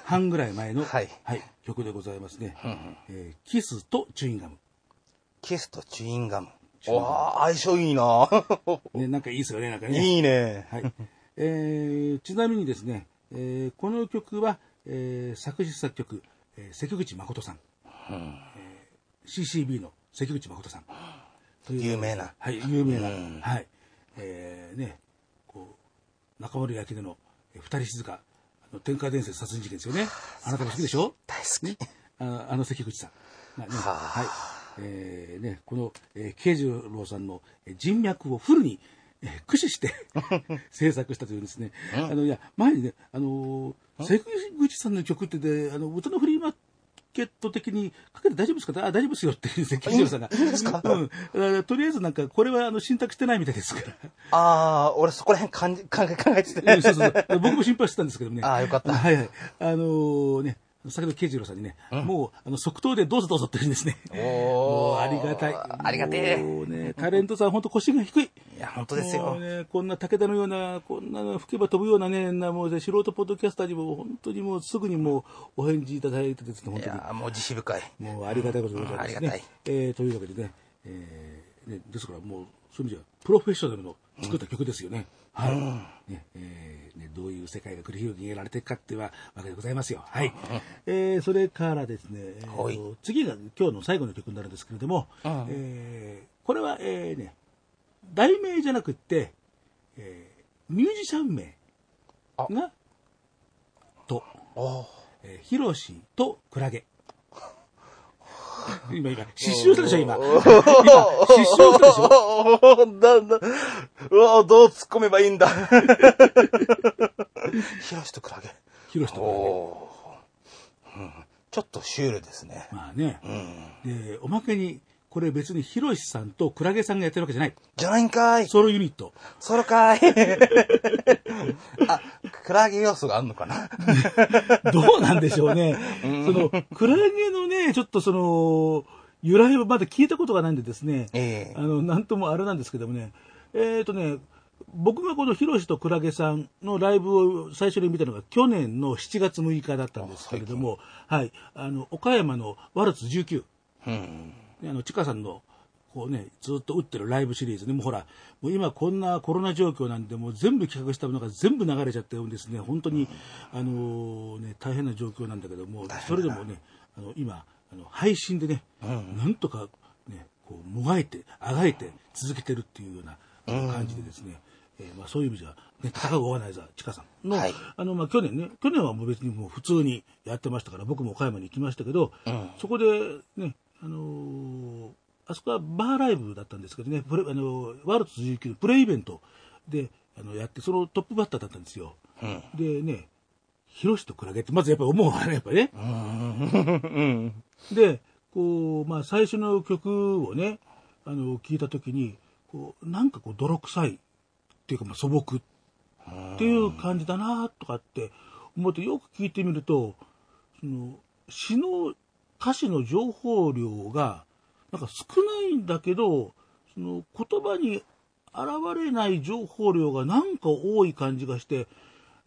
S1: 半ぐらい前の、
S3: はい。
S1: 曲でございますね、えーキスとチューインガム」
S3: キスとチューインガム。わあ、相性いいな。
S1: ね、なんかいいですよねなんかね。
S3: いいね。
S1: はい。えーちなみにですね、えーこの曲は、えー作詞作曲、えー関口誠さん、えー CCB の関口誠さん。という。
S3: 有名な。
S1: はい有名な、
S3: うん。
S1: はい。えーねこう中森明菜のえー二人静かあの天下伝説殺人事件ですよね。あなたも好きでしょ？
S3: 大好き。
S1: ね、ああの関口さん。がね、
S3: はあ。
S1: はい。えーね、この、えー、慶次郎さんのえー人脈をフルに、えー駆使して *laughs* 制作したというですね、あのいや前にね、あのー関口さんの曲ってね、あの歌のフリーマーケット的にかけて大丈夫ですか？あ大丈夫ですよっていう関口さんが。いいですか、うんとりあえずなんか、これはあの信託してないみたいですから。
S3: ああ、俺そこら辺感じ考え、考えて
S1: うん
S3: て。
S1: そうそうそう僕も心配してたんですけどね。
S3: ああよかった
S1: はいはい。あのーね、先ほど慶次郎さんにね、もう、あの、即答でどうぞどうぞって言うんですね。
S3: お
S1: もうありがたい。
S3: ありがてえ。
S1: もうね、タレントさん本当腰が低い。
S3: いや、本当ですよ。
S1: もうね、こんな武田のような、こんな吹けば飛ぶようなね、なもうね、素人ポッドキャスターにも本当にもうすぐにもうお返事いただいてですね、本当に。
S3: いや、もう慈悲深い。
S1: もうありがたいことでございますね。
S3: うんありがたい
S1: えーというわけでね、えーねですからもう、そういう意味じゃ、プロフェッショナルの作った曲ですよね。はい。ねえーね、どういう世界が繰り広げられていくかっていうわけでございますよ。はい。*laughs* えーそれからですね、えー次が今日の最後の曲になるんですけれども、
S3: うん
S1: えーこれは、えーね、題名じゃなくって、えーミュージシャン名が、と、
S3: あ
S1: えーヒロシとクラゲ。今、今、失笑したでしょ、今。*laughs* 今、失笑したでしょ。
S3: あ。だんだん、うわどう突っ込めばいいんだ。*laughs* ヒロシとクラゲ。
S1: ヒロシとクラゲ。
S3: ちょっとシュールですね。
S1: まあね。
S3: うん。
S1: で、おまけに、これ別にヒロシさんとクラゲさんがやってるわけじゃない。
S3: じゃないんかい。
S1: ソロユニット。
S3: それかい。あ、クラゲ要素があんのかな。*laughs*
S1: どうなんでしょうね。その、クラゲのね、ちょっとその、由来をまだ聞いたことがないんでですね、
S3: ええ
S1: あの、なんともあれなんですけどもね、えっ、とね、僕がこのヒロシとクラゲさんのライブを最初に見たのが去年の7月6日だったんですけれども、はい、あの、岡山のワルツ19、
S3: うん。
S1: であの、ちかさんの、こうね、ずっと打ってるライブシリーズね、もうほら、もう今こんなコロナ状況なんで、もう全部企画したものが全部流れちゃってるんですね、本当に、あのね、大変な状況なんだけども、それでもね、あの、今、あの、配信でね、なんとかね、こう、もがいて、あがいて続けてるっていうような感じでですね、えーまあそういう意味じゃ、ね、戦うオーガナイザー、ちかさんの、
S3: はい。
S1: あの、まあ去年ね、去年はもう別にもう普通にやってましたから、僕も岡山に行きましたけど、
S3: うん。
S1: そこでね、あのーあそこはバーライブだったんですけどね、プレあのーワルツ19のプレイベントであのやって、そのトップバッターだったんですよ。
S3: うん。
S1: でね、ヒロシとクラゲって、まずやっぱり思うわね、やっぱりね。
S3: うん。
S1: で、こう、まあ最初の曲をね、あの、聞いたときに、こう、なんかこう、泥臭いっていうか、まあ素朴っていう感じだなとかって思ってよく聞いてみると、その詩の歌詞の情報量がなんか少ないんだけど、その言葉に現れない情報量がなんか多い感じがして、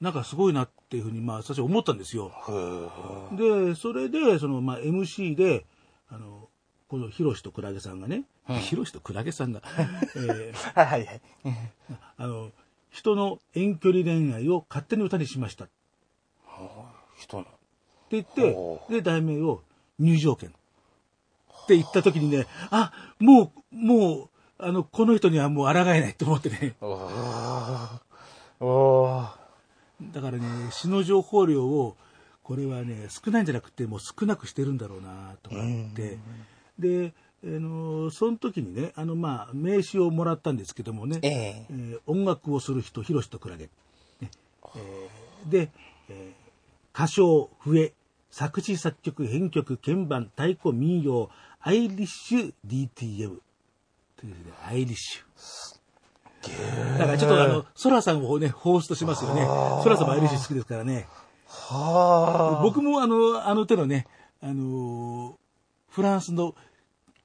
S1: なんかすごいなっていうふうにまあ最初思ったんですよ。で、それで、そのまあ MC で、あの、このヒロシとクラゲさんがね、ヒロシとクラゲさんが、*laughs* えー
S3: はいはいはい。*laughs*
S1: あの、人の遠距離恋愛を勝手に歌にしましたって
S3: 人の。
S1: 言って
S3: ほ、
S1: で、題名を入場券って言った時にね、あ、もう、もう、あの、この人にはもう抗えないと思ってね。だからね、詩の情報量を、これはね、少ないんじゃなくて、もう少なくしてるんだろうな、とかって。で、あの、その時にね、あの、まあ、名刺をもらったんですけどもね、
S3: ええ
S1: えー音楽をする人、ヒロシとクラゲ。ねえーで、えー歌唱、笛、作詞作曲、編曲、鍵盤、太鼓、民謡、アイリッシュ DTM。ということで、アイリッシュ。だからちょっとあの、ソラさんをね、ホーストしますよね。ソラさんもアイリッシュ好きですからね。
S3: はあ。
S1: 僕もあの、あの手のね、あのーフランスの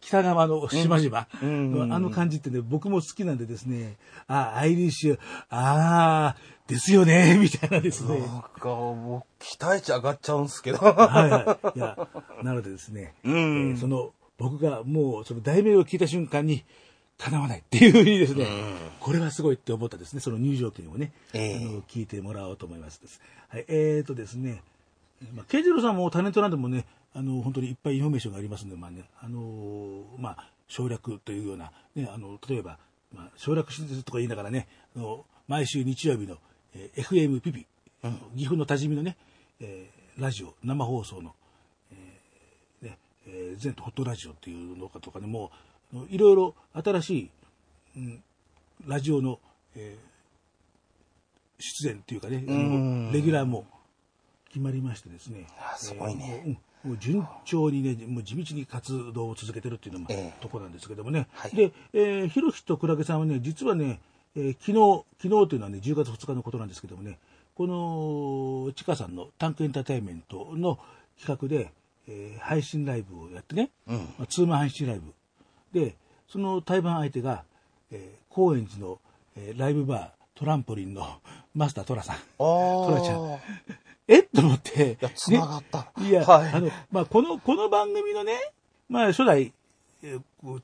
S1: 北側の島々のあの感じってね、僕も好きなんでですね、あ、アイリッシュ、ああ、ですよね、*laughs* みたいなですね。
S3: なんか、もう、期待値上がっちゃうんすけど。
S1: はいはい。いや、*laughs* なのでですね、
S3: うん
S1: えーその、僕がもうその題名を聞いた瞬間に、叶わないっていうふうにですね、これはすごいって思ったですね、その入場券をね、
S3: ええ
S1: あの聞いてもらおうと思います。はい、えーとですね、まあ、慶次郎さんもタレントなんでもね、あの、本当にいっぱいインフォメーションがありますので、まあね、あのーまあ、省略というような、ね、あの、例えば、まあ、省略しとか言いながらね、あの、毎週日曜日の、えー FM ピピ、岐阜の多治見のね、えーラジオ、生放送の、えーね、えー全都ホットラジオっていうのかとかね、もう、いろいろ新しい、うん、ラジオの、えー出演っていうかね、レギュラーも決まりましてですね。
S3: あすごいね。
S1: えーもう順調にね、もう地道に活動を続けてるっていうのも、
S3: ええ
S1: とこなんですけどもね。
S3: はい
S1: で、えー、ひろしとクラゲさんはね、実はね、えー昨日、昨日というのはね、10月2日のことなんですけどもね、この、ちかさんのタンクエンターテインメントの企画で、えー配信ライブをやってね、
S3: うん
S1: まあ、ツーマン配信ライブ。で、その対バン相手が、えー高円寺の、えーライブバー、トランポリンの *laughs* マスタートラさん。
S3: ト
S1: トラちゃん。え？っ *laughs* と思って。
S3: いや、繋がった。
S1: ねいや、
S3: はい。
S1: あの、まあ、この、この番組のね、まあ、初代、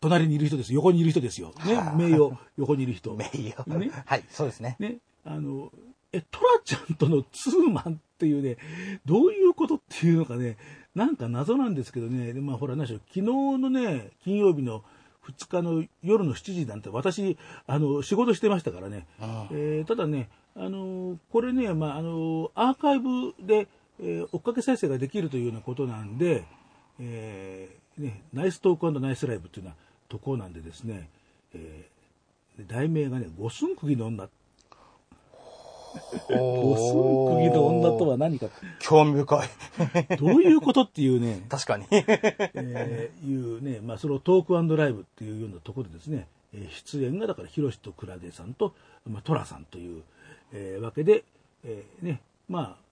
S1: 隣にいる人です。横にいる人ですよ。ね。名誉、横にいる人。
S3: 名誉。
S1: ね
S3: はい、そうですね。
S1: ね、あの、え、トラちゃんとのツーマンっていうね、どういうことっていうのかね、なんか謎なんですけどね、でまあほら、何でしょう、昨日のね、金曜日の2日の夜の7時なんて、私、あの、仕事してましたからね、えーただね、あの、これね、まあ、あの、アーカイブで、えー追っかけ再生ができるというようなことなんで、えーね、ナイストークナイスライブっていうようなところなんでですね、えー題名がね、五寸釘の女五寸釘の女とは何か、
S3: 興味深い。
S1: どういうことっていうね、
S3: 確かに。
S1: えーいうね、まあ、そのトークライブっていうようなところでですね、えー出演がだから、ヒロシとクラゲさんと、まあ、トラさんという、えーわけで、えーね、まあ、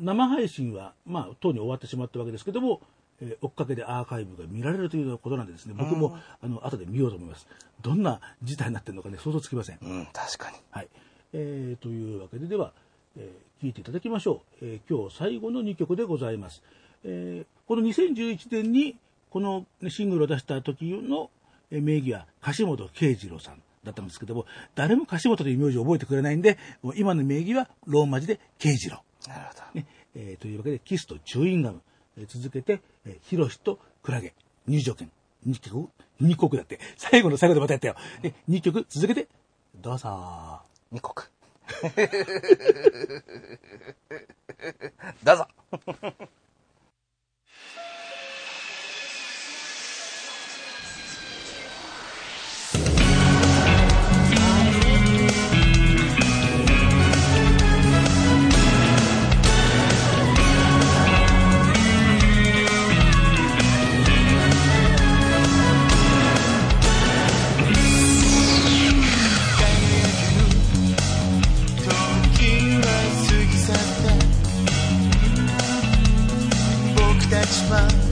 S1: 生配信は、まあ、とうに終わってしまったわけですけども、えー追っかけでアーカイブが見られるということなんでですね、僕も、あの、後で見ようと思います。どんな事態になってるのかね、想像つきません。
S3: うん、確かに。
S1: はい。えーというわけで、では、えー聞いていただきましょう。えー今日最後の2曲でございます。えーこの2011年に、このねシングルを出した時のえー名義は、樫本慶次郎さんだったんですけども、誰も樫本という名字を覚えてくれないんで、今の名義はローマ字で慶次郎。
S3: なるほど。
S1: ねえーというわけで、キスとチューインガム、えー続けて、えーヒロシとクラゲ、入場券、2曲、2曲だって、最後の最後でまたやったよ。で2曲続けて、どうぞ。
S3: 二国。*laughs* どうぞ。
S9: 僕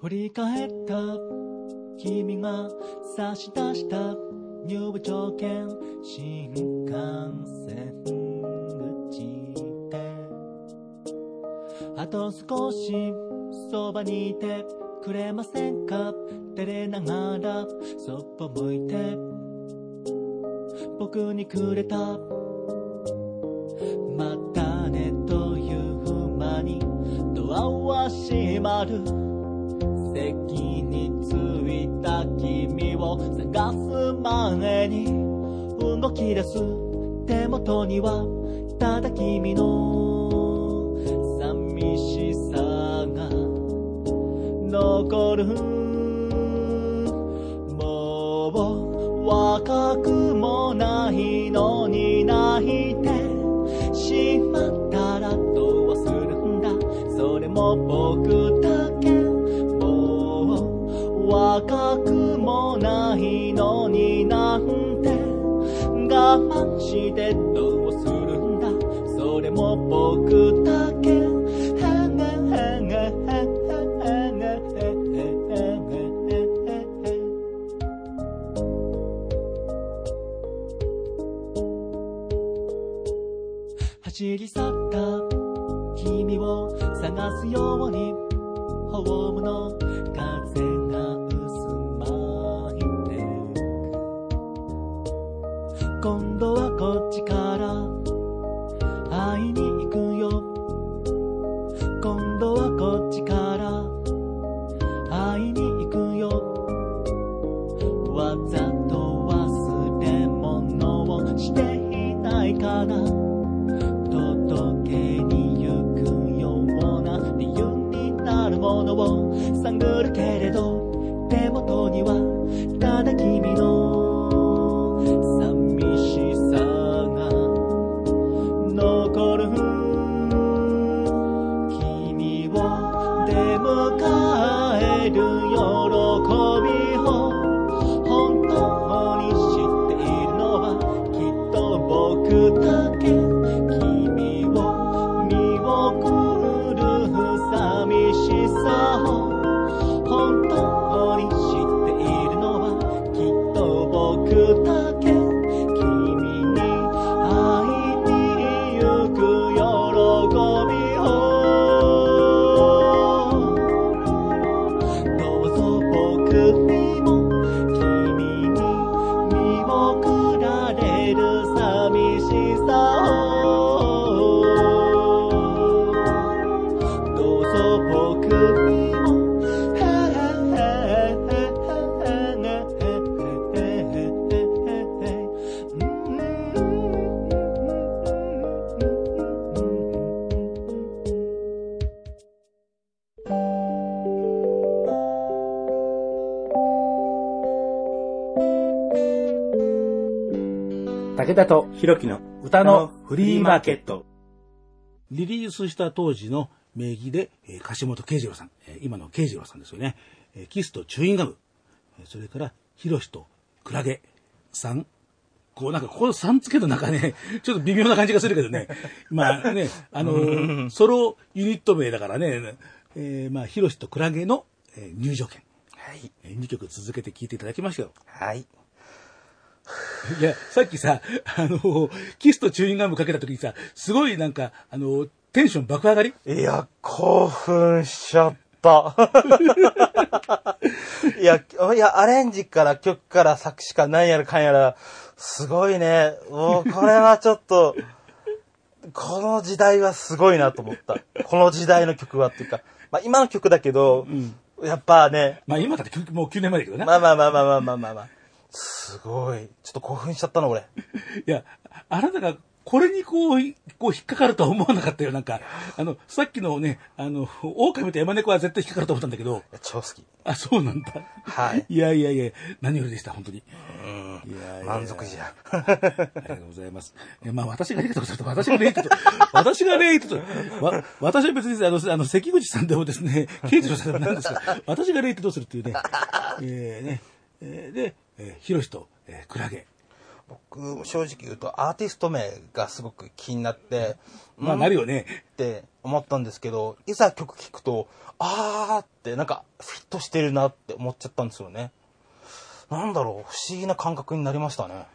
S10: 振り返った。君が差し出した。入場券新幹線口で。あと少しそばにいてくれませんか？照れながらそっぽ向いて。僕にくれた。またねという間にドアは閉まる。き出す手元にはただ君の寂しさが残る。てどうするんだ？それも僕だけ。走り去った。君を探すように。ホーム
S8: 武田と
S3: ひろきの
S8: 歌のフリーマーケット。
S1: リリースした当時の名義で、えー樫本慶次郎さん、えー今の慶次郎さんですよね、えーキスとチューインガム、えーそれからヒロシとクラゲさん、こうなんかここのさん付けの中ね、*laughs* ちょっと微妙な感じがするけどね、まあね、あのー *laughs* ソロユニット名だからね、えーまあヒロシとクラゲの、えー入場券、
S3: はい。
S1: え2曲続けて聴いていただきましたよ。
S3: はい。
S1: いや、さっきさ、あの、キスとチューインガムかけた時にさ、すごいなんか、あの、テンション爆上がり？
S3: いや、興奮しちゃった。*laughs* いや、いや、アレンジから曲から作詞から何やらかんやら、すごいね。もう、これはちょっと、この時代はすごいなと思った。この時代の曲はっていうか、まあ今の曲だけど、うん、やっぱね。
S1: まあ今だってもう9年前だけどね。
S3: まあまあまあまあまあまあまあ、まあ。すごい。ちょっと興奮しちゃったの、俺。*laughs*
S1: いや、あなたがこれにこう、こう引っかかるとは思わなかったよ。なんか、あの、さっきのね、あの、狼と山猫は絶対引っかかると思ったんだけど、
S3: 超好き。
S1: あ、そうなんだ。
S3: はい。
S1: いやいやいや、何よりでした、本当に。
S3: うん
S1: いやいや
S3: 満足じゃ。
S1: ありがとうございます。えまあ、私がレイトとすると、私がレイトと、私がレイトと、わ、私は別に、あの、あの、関口さんでもですね、刑事のさんでもないんですが、私がレイトとするっていうね、えー、ね、えーで、えー、ヒロシと、えー、クラゲ。
S3: 僕、正直言うと、アーティスト名がすごく気になって、
S1: まあ、
S3: うん
S1: なるよね。
S3: って思ったんですけど、いざ曲聴くと、あーってなんかフィットしてるなって思っちゃったんですよね。なんだろう、不思議な感覚になりましたね。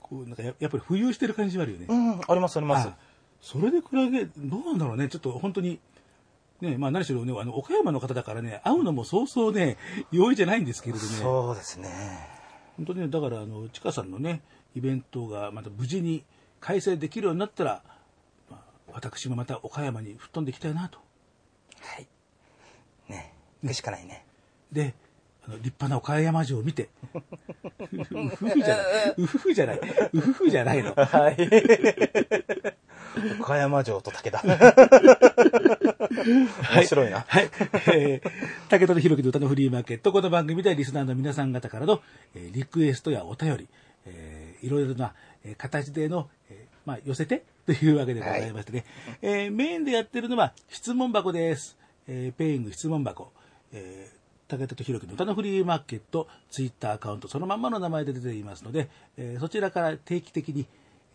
S1: こう、なんかや、やっぱり浮遊してる感じはあるよね。
S3: うん、ありますあります
S1: あ。それでクラゲ、どうなんだろうね。ちょっと本当に、ね、まあ何しろね、あの、岡山の方だからね、会うのもそうそうね、容易じゃないんですけれどね。
S3: そうですね。
S1: 本当にね、だから、あの、ちかさんのね、イベントがまた無事に開催できるようになったら、まあ、私もまた岡山に吹っ飛んでいきたいなと。
S3: はい。ね、行くしかないね。
S1: で、あの立派な岡山城を見て、*laughs* うふふじゃない、うふふじゃない、うふふじゃないの。
S3: はい。岡山城と武田。面白いな。
S1: はい。えー、武田と弘樹の歌のフリーマーケット。この番組ではリスナーの皆さん方からの、えーリクエストやお便り、えーいろいろな、えー形での、えーまあ、寄せてというわけでございましてね。えーメインでやってるのは質問箱です。えーペイング質問箱。えー武田と弘樹の歌のフリーマーケット、ツイッターアカウント、そのまんまの名前で出ていますので、えーそちらから定期的に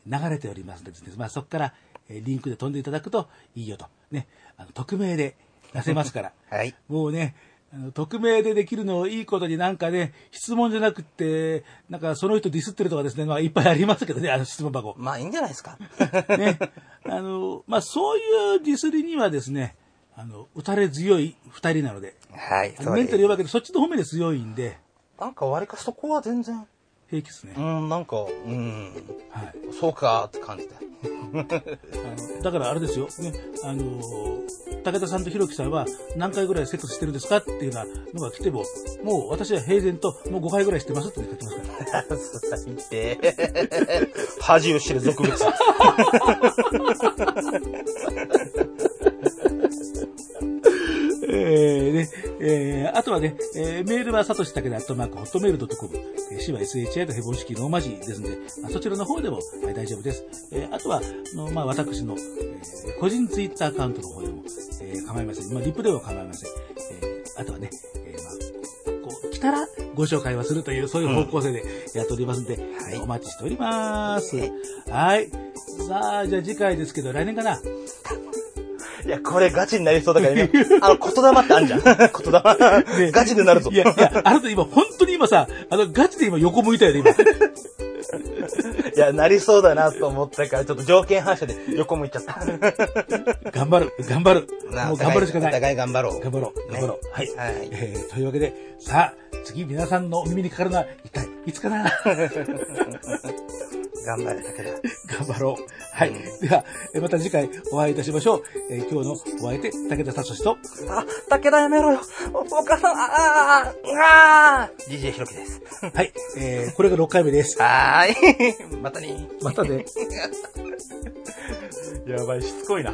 S1: 流れておりますのでですね、まあ、そこから、えーリンクで飛んでいただくといいよと。ね、あの匿名で出せますから。*laughs*
S3: はい。
S1: もうね、あの匿名でできるのをいいことになんかね、質問じゃなくって、なんかその人ディスってるとかですね、まあいっぱいありますけどね、あの質問箱。
S3: まあいいんじゃないですか。*laughs*
S1: ね。あの、まあそういうディスりにはですね、あの、打たれ強い二人なので、
S3: はい。
S1: メンタル弱いけど、そっちの方面で強いんで、
S3: なんか割かそこは全然、
S1: 平気ですね
S3: う。ん、なんか、うん、
S1: はい。
S3: そうかって感じで。
S1: あのだからあれですよ、ね、あの武田さんと弘樹さんは何回ぐらいセックスしてるんですかっていうようなのが来ても、もう私は平然ともう5回ぐらいしてますって書いてますから。*laughs*
S3: 最低。恥を知る俗物。
S1: あとはね、えーメールはさとしたけでアットマークホットメールドットコム、えー、死は SHI とヘボン式ローマ字ですので、まあ、そちらの方でも、えー大丈夫です。えーあとは、あのまあ、私の、えー個人ツイッターアカウントの方でも、えー構いません。まあ、リプでも構いません。えーあとはね、えーまあ、こう、来たらご紹介はするという、そういう方向性でやっておりますので、
S3: はい
S1: お待ちしております。はい。さあ、じゃあ次回ですけど、来年かな？い
S3: や、これガチになりそうだからね。あの、言霊ってあんじゃん。言霊。ガチでなるぞ。
S1: いや、いや、あなた今、本当に今さ、あの、ガチで今横向いたよね、今。*laughs*
S3: いや、なりそうだなと思ったから、ちょっと条件反射で横向いちゃった。
S1: 頑張る、頑張る。もう頑張るしかない。
S3: お互い頑張ろう。
S1: 頑張ろう、頑張ろう。はい。
S3: はい
S1: えー、というわけで、さあ、次皆さんのお耳にかかるのは、一体、いつかな？*laughs*
S3: 頑張れ、武田。*laughs*
S1: 頑張ろう。はい。では、えーまた次回お会いいたしましょう。えー今日のお相手、武田聡と、
S3: あ、武田やめろよ。おお母さん、ああ、ああ、DJ ひろきです。
S1: はい。えー、これが6回目です。
S3: はーい。*laughs* またね。
S1: またね。*laughs*
S3: やばい、しつこいな。